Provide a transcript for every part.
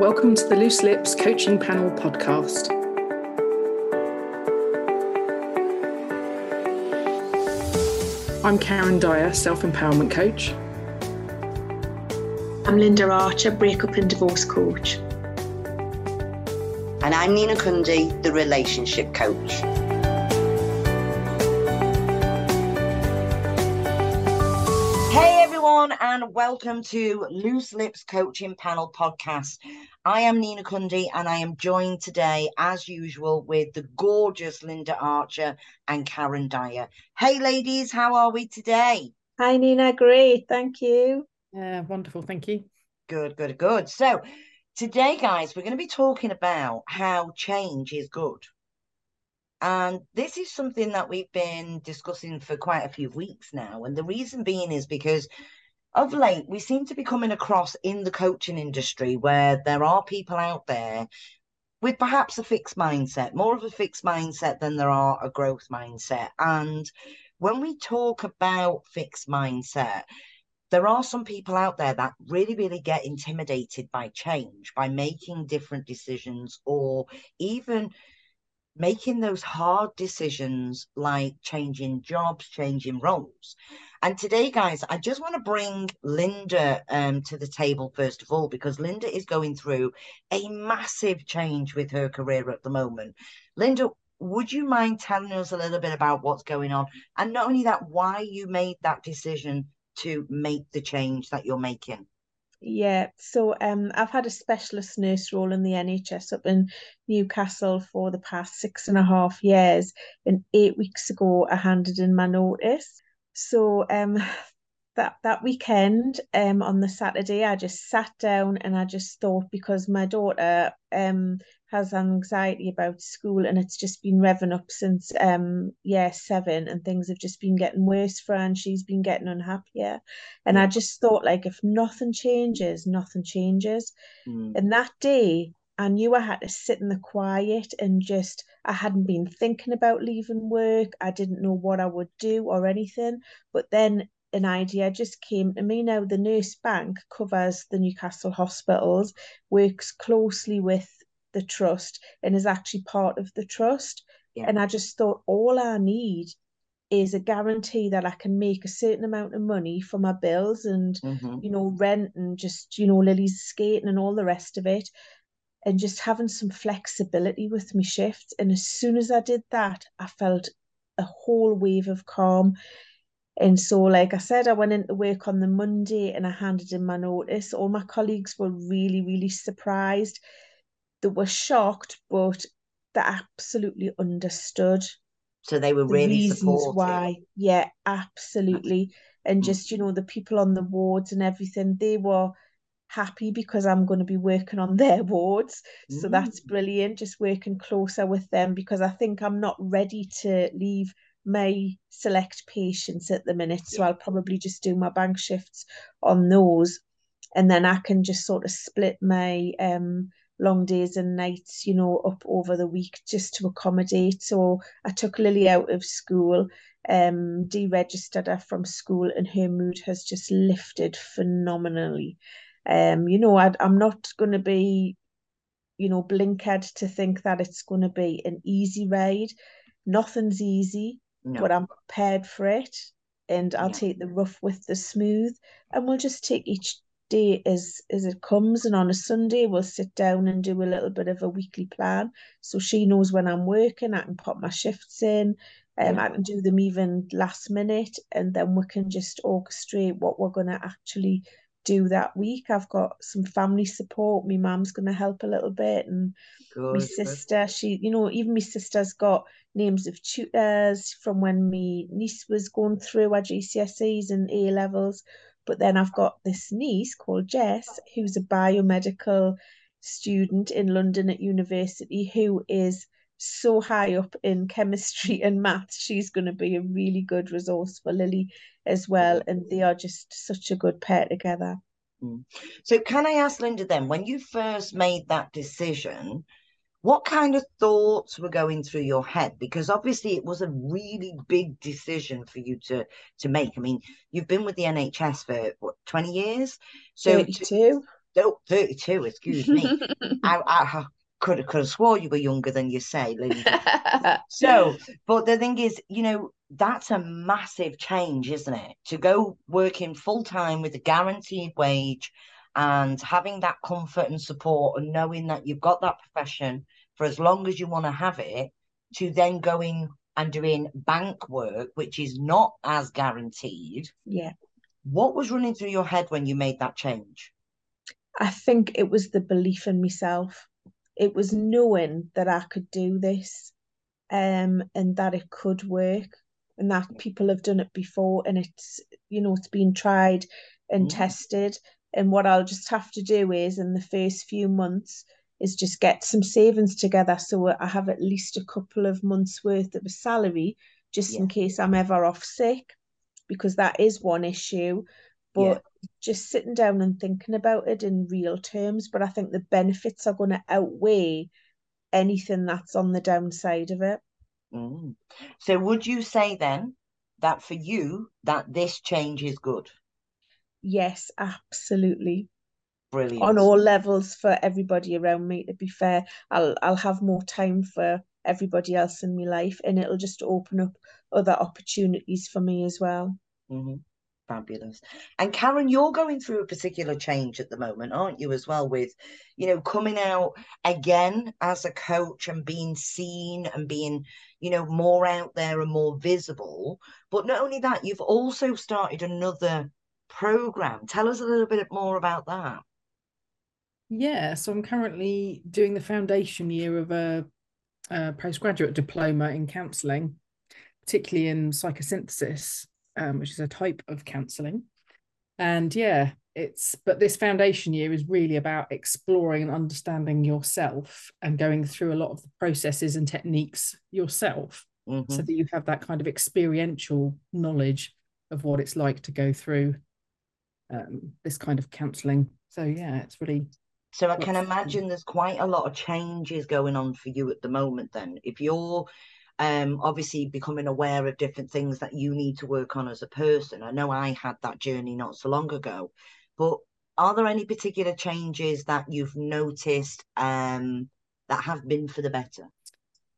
Welcome to the Loose Lips Coaching Panel podcast. I'm Karen Dyer, self empowerment coach. I'm Linda Archer, breakup and divorce coach. And I'm Nina Kundi, the relationship coach. Everyone, and welcome to Loose Lips Coaching Panel Podcast. I am Nina Kundi, and I am joined today, as usual, with the gorgeous Linda Archer and Karen Dyer. Hey ladies, how are we today? Hi Nina, great, thank you. Yeah, wonderful, thank you. Good, good, good. So, today, guys, we're going to be talking about how change is good. And this is something that we've been discussing for quite a few weeks now. And the reason being is because of late, we seem to be coming across in the coaching industry where there are people out there with perhaps a fixed mindset, more of a fixed mindset than there are a growth mindset. And when we talk about fixed mindset, there are some people out there that really, really get intimidated by change, by making different decisions, or even making those hard decisions like changing jobs, changing roles. And today, guys, I just want to bring Linda um, to the table, first of all, because Linda is going through a massive change with her career at the moment. Linda, would you mind telling us a little bit about what's going on? And not only that, why you made that decision to make the change that you're making? Yeah, so um, I've had a specialist nurse role in the NHS up in Newcastle for the past six and a half years. And eight weeks ago, I handed in my notice. So um, that that weekend um on the Saturday I just sat down and I just thought because my daughter um has anxiety about school and it's just been revving up since um year seven and things have just been getting worse for her and she's been getting unhappier. And I just thought like if nothing changes nothing changes. Mm. and that day I knew I had to sit in the quiet and just I hadn't been thinking about leaving work. I didn't know what I would do or anything. But then an idea just came to me. Now the nurse bank covers the newcastle hospitals works closely with the trust and is actually part of the trust yeah. and i just thought all i need is a guarantee that i can make a certain amount of money for my bills and mm-hmm. you know rent and just you know lily's skating and all the rest of it and just having some flexibility with my shifts and as soon as i did that i felt a whole wave of calm and so, like I said, I went into work on the Monday and I handed in my notice. All my colleagues were really, really surprised. They were shocked, but they absolutely understood. So they were really the reasons supportive. why. Yeah, absolutely. And mm. just, you know, the people on the wards and everything, they were happy because I'm going to be working on their wards. So mm. that's brilliant. Just working closer with them because I think I'm not ready to leave my select patients at the minute. So I'll probably just do my bank shifts on those. And then I can just sort of split my um long days and nights, you know, up over the week just to accommodate. So I took Lily out of school, um, deregistered her from school, and her mood has just lifted phenomenally. Um, you know, I, I'm not going to be, you know, blinkered to think that it's going to be an easy ride. Nothing's easy no. but I'm prepared for it and I'll yeah. take the rough with the smooth and we'll just take each day as as it comes and on a Sunday we'll sit down and do a little bit of a weekly plan so she knows when I'm working I can pop my shifts in um, yeah. I can do them even last minute and then we can just orchestrate what we're going to actually do that week. I've got some family support. My mum's going to help a little bit, and good, my sister, she, you know, even my sister's got names of tutors from when my niece was going through her GCSEs and A levels. But then I've got this niece called Jess, who's a biomedical student in London at university, who is so high up in chemistry and maths. She's going to be a really good resource for Lily as well. And they are just such a good pair together. Mm. So, can I ask Linda then, when you first made that decision, what kind of thoughts were going through your head because obviously it was a really big decision for you to to make i mean you've been with the nhs for what 20 years so 32 Oh, 32, excuse me. I, I could have, could have swore you were younger than you say, Linda. so, but the thing is, you know, that's a massive change, isn't it? To go working full time with a guaranteed wage and having that comfort and support and knowing that you've got that profession for as long as you want to have it, to then going and doing bank work, which is not as guaranteed. Yeah. What was running through your head when you made that change? I think it was the belief in myself. It was knowing that I could do this um, and that it could work and that people have done it before and it's, you know, it's been tried and mm. tested. And what I'll just have to do is in the first few months is just get some savings together so I have at least a couple of months worth of a salary just yeah. in case I'm ever off sick because that is one issue but yeah. just sitting down and thinking about it in real terms but I think the benefits are going to outweigh anything that's on the downside of it mm. so would you say then that for you that this change is good yes absolutely. Brilliant. on all levels for everybody around me to be fair. I'll i'll have more time for everybody else in my life and it'll just open up other opportunities for me as well. Mm-hmm. fabulous. And karen you're going through a particular change at the moment aren't you as well with you know coming out again as a coach and being seen and being you know more out there and more visible. But not only that you've also started another program tell us a little bit more about that yeah, so I'm currently doing the foundation year of a, a postgraduate diploma in counselling, particularly in psychosynthesis, um, which is a type of counselling. And yeah, it's but this foundation year is really about exploring and understanding yourself and going through a lot of the processes and techniques yourself mm-hmm. so that you have that kind of experiential knowledge of what it's like to go through um, this kind of counselling. So yeah, it's really so I can imagine there's quite a lot of changes going on for you at the moment. Then, if you're um, obviously becoming aware of different things that you need to work on as a person, I know I had that journey not so long ago, but are there any particular changes that you've noticed um, that have been for the better?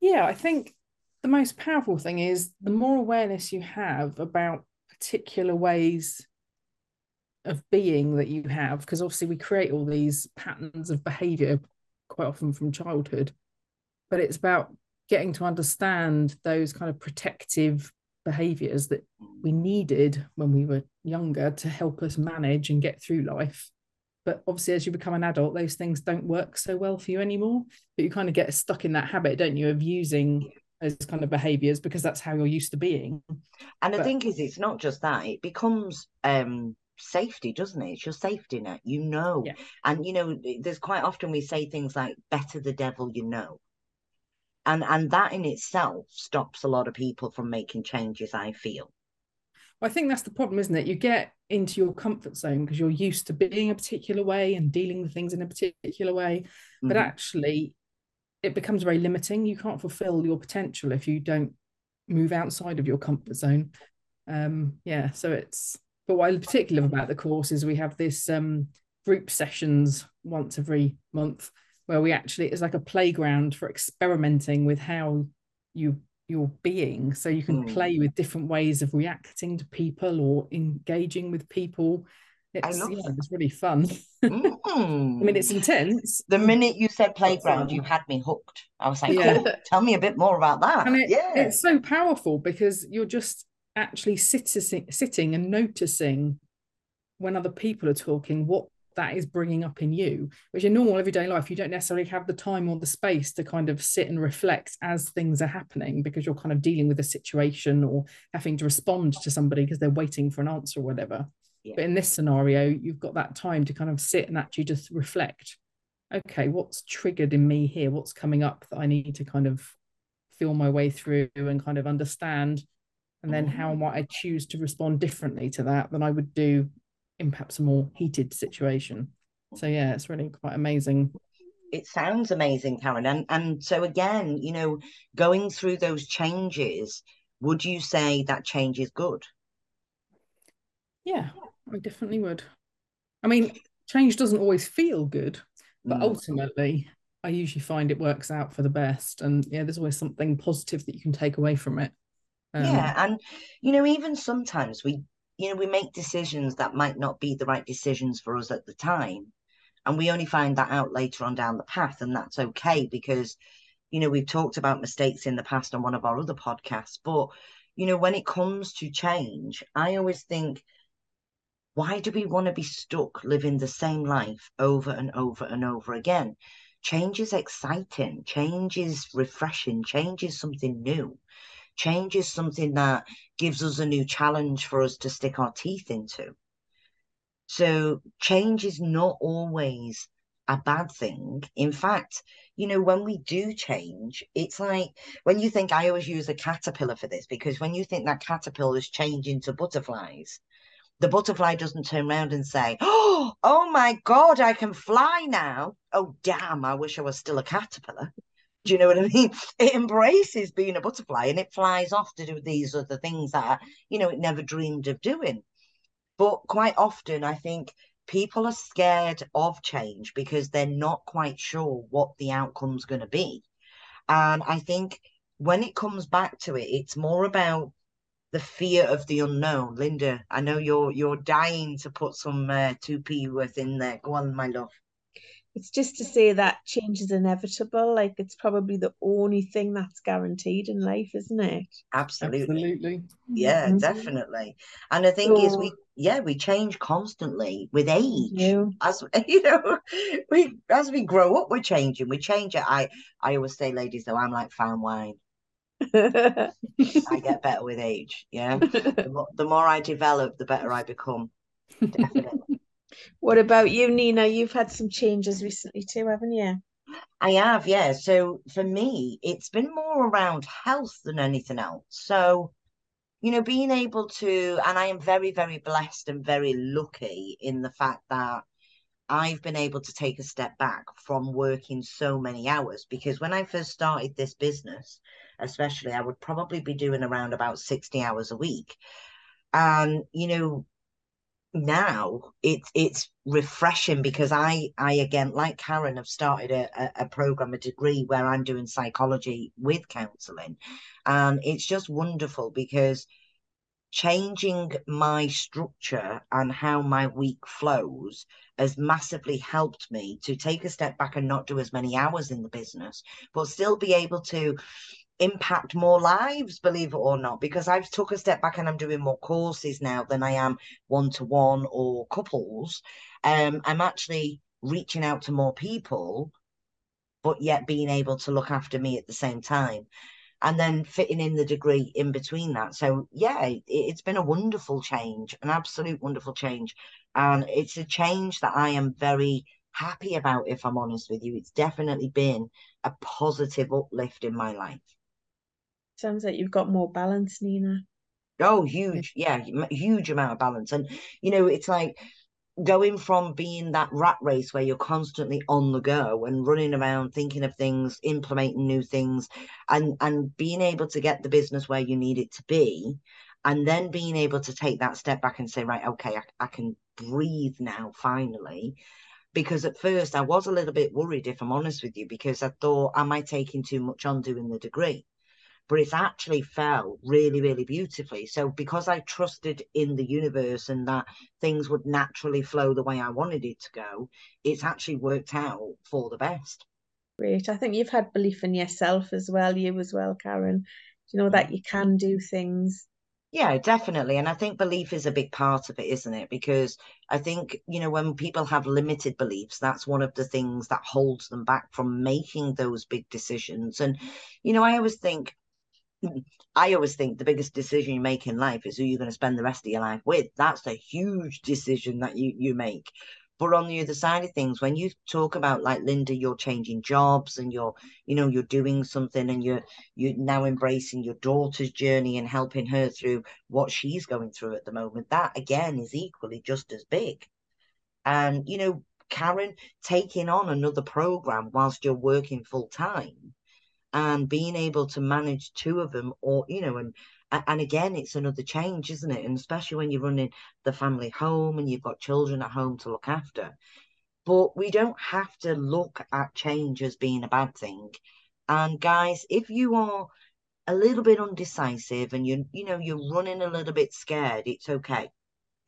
Yeah, I think the most powerful thing is the more awareness you have about particular ways of being that you have because obviously we create all these patterns of behavior quite often from childhood but it's about getting to understand those kind of protective behaviors that we needed when we were younger to help us manage and get through life. But obviously as you become an adult those things don't work so well for you anymore but you kind of get stuck in that habit don't you of using those kind of behaviors because that's how you're used to being. And the but, thing is it's not just that it becomes um safety, doesn't it? It's your safety net, you know. Yeah. And you know, there's quite often we say things like better the devil you know. And and that in itself stops a lot of people from making changes, I feel. I think that's the problem, isn't it? You get into your comfort zone because you're used to being a particular way and dealing with things in a particular way. Mm-hmm. But actually, it becomes very limiting. You can't fulfill your potential if you don't move outside of your comfort zone. Um, yeah, so it's but what I particularly love about the course is we have this um, group sessions once every month where we actually it's like a playground for experimenting with how you you're being. So you can mm. play with different ways of reacting to people or engaging with people. It's, yeah, it's really fun. Mm. i mean it's intense. The minute you said playground you had me hooked. I was like yeah. cool. tell me a bit more about that. And it, yeah. it's so powerful because you're just actually sitting sitting and noticing when other people are talking what that is bringing up in you which in normal everyday life you don't necessarily have the time or the space to kind of sit and reflect as things are happening because you're kind of dealing with a situation or having to respond to somebody because they're waiting for an answer or whatever yeah. but in this scenario you've got that time to kind of sit and actually just reflect okay what's triggered in me here what's coming up that i need to kind of feel my way through and kind of understand and then how might I choose to respond differently to that than I would do in perhaps a more heated situation. So yeah, it's really quite amazing. It sounds amazing, Karen. And and so again, you know, going through those changes, would you say that change is good? Yeah, I definitely would. I mean, change doesn't always feel good, but Mm. ultimately, I usually find it works out for the best. And yeah, there's always something positive that you can take away from it. Um, yeah, and you know, even sometimes we, you know, we make decisions that might not be the right decisions for us at the time. And we only find that out later on down the path, and that's okay because, you know, we've talked about mistakes in the past on one of our other podcasts. But, you know, when it comes to change, I always think, why do we want to be stuck living the same life over and over and over again? Change is exciting, change is refreshing, change is something new. Change is something that gives us a new challenge for us to stick our teeth into. So change is not always a bad thing. In fact, you know, when we do change, it's like when you think I always use a caterpillar for this because when you think that caterpillar is changing to butterflies, the butterfly doesn't turn around and say, Oh, oh my God, I can fly now. Oh, damn, I wish I was still a caterpillar. Do you know what I mean? It embraces being a butterfly and it flies off to do these other things that, you know, it never dreamed of doing. But quite often, I think people are scared of change because they're not quite sure what the outcome's going to be. And I think when it comes back to it, it's more about the fear of the unknown. Linda, I know you're you're dying to put some uh, 2p worth in there. Go on, my love. It's just to say that change is inevitable. Like it's probably the only thing that's guaranteed in life, isn't it? Absolutely. Absolutely. Yeah, Mhm. definitely. And the thing is, we yeah, we change constantly with age. You. As you know, we as we grow up, we're changing. We change it. I I always say, ladies, though, I'm like fine wine. I get better with age. Yeah. The more, the more I develop, the better I become. Definitely. What about you, Nina? You've had some changes recently too, haven't you? I have, yeah. So for me, it's been more around health than anything else. So, you know, being able to, and I am very, very blessed and very lucky in the fact that I've been able to take a step back from working so many hours because when I first started this business, especially, I would probably be doing around about 60 hours a week. And, you know, now it's it's refreshing because I I again like Karen have started a, a, program a degree where I'm doing psychology with counseling and it's just wonderful because changing my structure and how my week flows has massively helped me to take a step back and not do as many hours in the business but still be able to impact more lives, believe it or not, because I've took a step back and I'm doing more courses now than I am one to one or couples. Um, I'm actually reaching out to more people, but yet being able to look after me at the same time. And then fitting in the degree in between that. So, yeah, it, it's been a wonderful change, an absolute wonderful change. And it's a change that I am very happy about, if I'm honest with you. It's definitely been a positive uplift in my life. Sounds like you've got more balance, Nina. Oh, huge. Yeah, huge amount of balance. And, you know, it's like going from being that rat race where you're constantly on the go and running around thinking of things, implementing new things, and and being able to get the business where you need it to be, and then being able to take that step back and say, right, okay, I, I can breathe now, finally. Because at first I was a little bit worried, if I'm honest with you, because I thought, am I taking too much on doing the degree? But it's actually fell really, really beautifully. So because I trusted in the universe and that things would naturally flow the way I wanted it to go, it's actually worked out for the best. Great. I think you've had belief in yourself as well, you as well, Karen. You know that mm. you can do things. Yeah, definitely. And I think belief is a big part of it, isn't it? Because I think, you know, when people have limited beliefs, that's one of the things that holds them back from making those big decisions. And, you know, I always think, I always think the biggest decision you make in life is who you're going to spend the rest of your life with. That's a huge decision that you, you make. But on the other side of things, when you talk about like Linda, you're changing jobs and you're, you know, you're doing something and you're you're now embracing your daughter's journey and helping her through what she's going through at the moment. That again is equally just as big. And you know, Karen taking on another program whilst you're working full time and being able to manage two of them or you know and And again, it's another change, isn't it? And especially when you're running the family home and you've got children at home to look after. But we don't have to look at change as being a bad thing. And guys, if you are a little bit undecisive and you you know you're running a little bit scared, it's okay.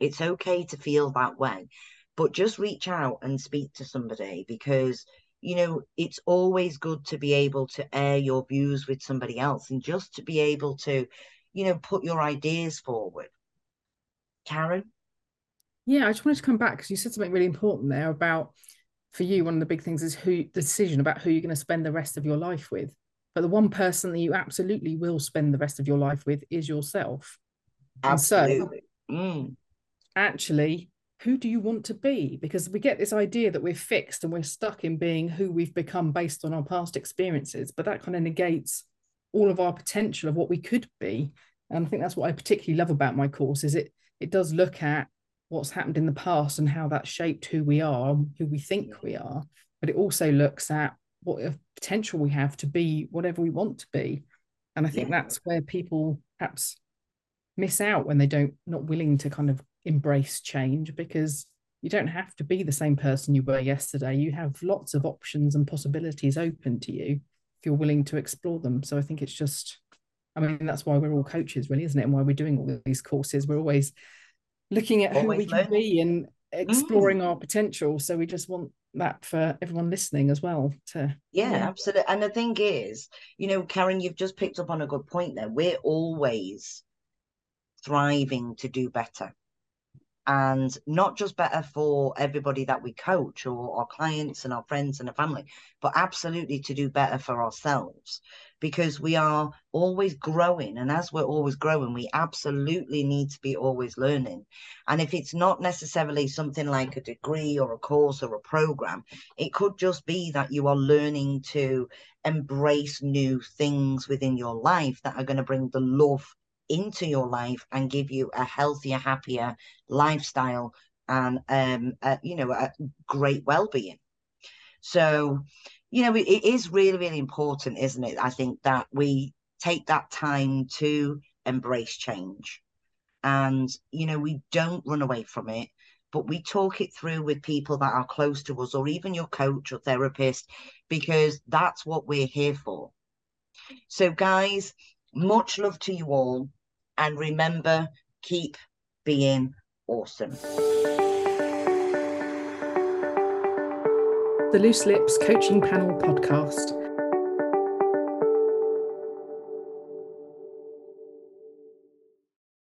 It's okay to feel that way. But just reach out and speak to somebody because you know, it's always good to be able to air your views with somebody else and just to be able to, you know, put your ideas forward. Karen? Yeah, I just wanted to come back because you said something really important there about for you, one of the big things is who the decision about who you're going to spend the rest of your life with. But the one person that you absolutely will spend the rest of your life with is yourself. Absolutely. So, mm. actually, who do you want to be? Because we get this idea that we're fixed and we're stuck in being who we've become based on our past experiences, but that kind of negates all of our potential of what we could be. And I think that's what I particularly love about my course is it it does look at what's happened in the past and how that shaped who we are, who we think we are, but it also looks at what potential we have to be whatever we want to be. And I think yeah. that's where people perhaps miss out when they don't not willing to kind of embrace change because you don't have to be the same person you were yesterday. You have lots of options and possibilities open to you if you're willing to explore them. So I think it's just, I mean, that's why we're all coaches, really, isn't it? And why we're doing all these courses. We're always looking at always who we learning. can be and exploring mm. our potential. So we just want that for everyone listening as well to yeah, yeah, absolutely and the thing is you know karen you've just picked up on a good point there we're always thriving to do better and not just better for everybody that we coach or our clients and our friends and our family, but absolutely to do better for ourselves because we are always growing. And as we're always growing, we absolutely need to be always learning. And if it's not necessarily something like a degree or a course or a program, it could just be that you are learning to embrace new things within your life that are going to bring the love into your life and give you a healthier, happier lifestyle and um, uh, you know, a great well-being. So, you know, it is really, really important, isn't it? I think that we take that time to embrace change, and you know, we don't run away from it, but we talk it through with people that are close to us, or even your coach or therapist, because that's what we're here for. So, guys, much love to you all. And remember, keep being awesome. The Loose Lips Coaching Panel Podcast.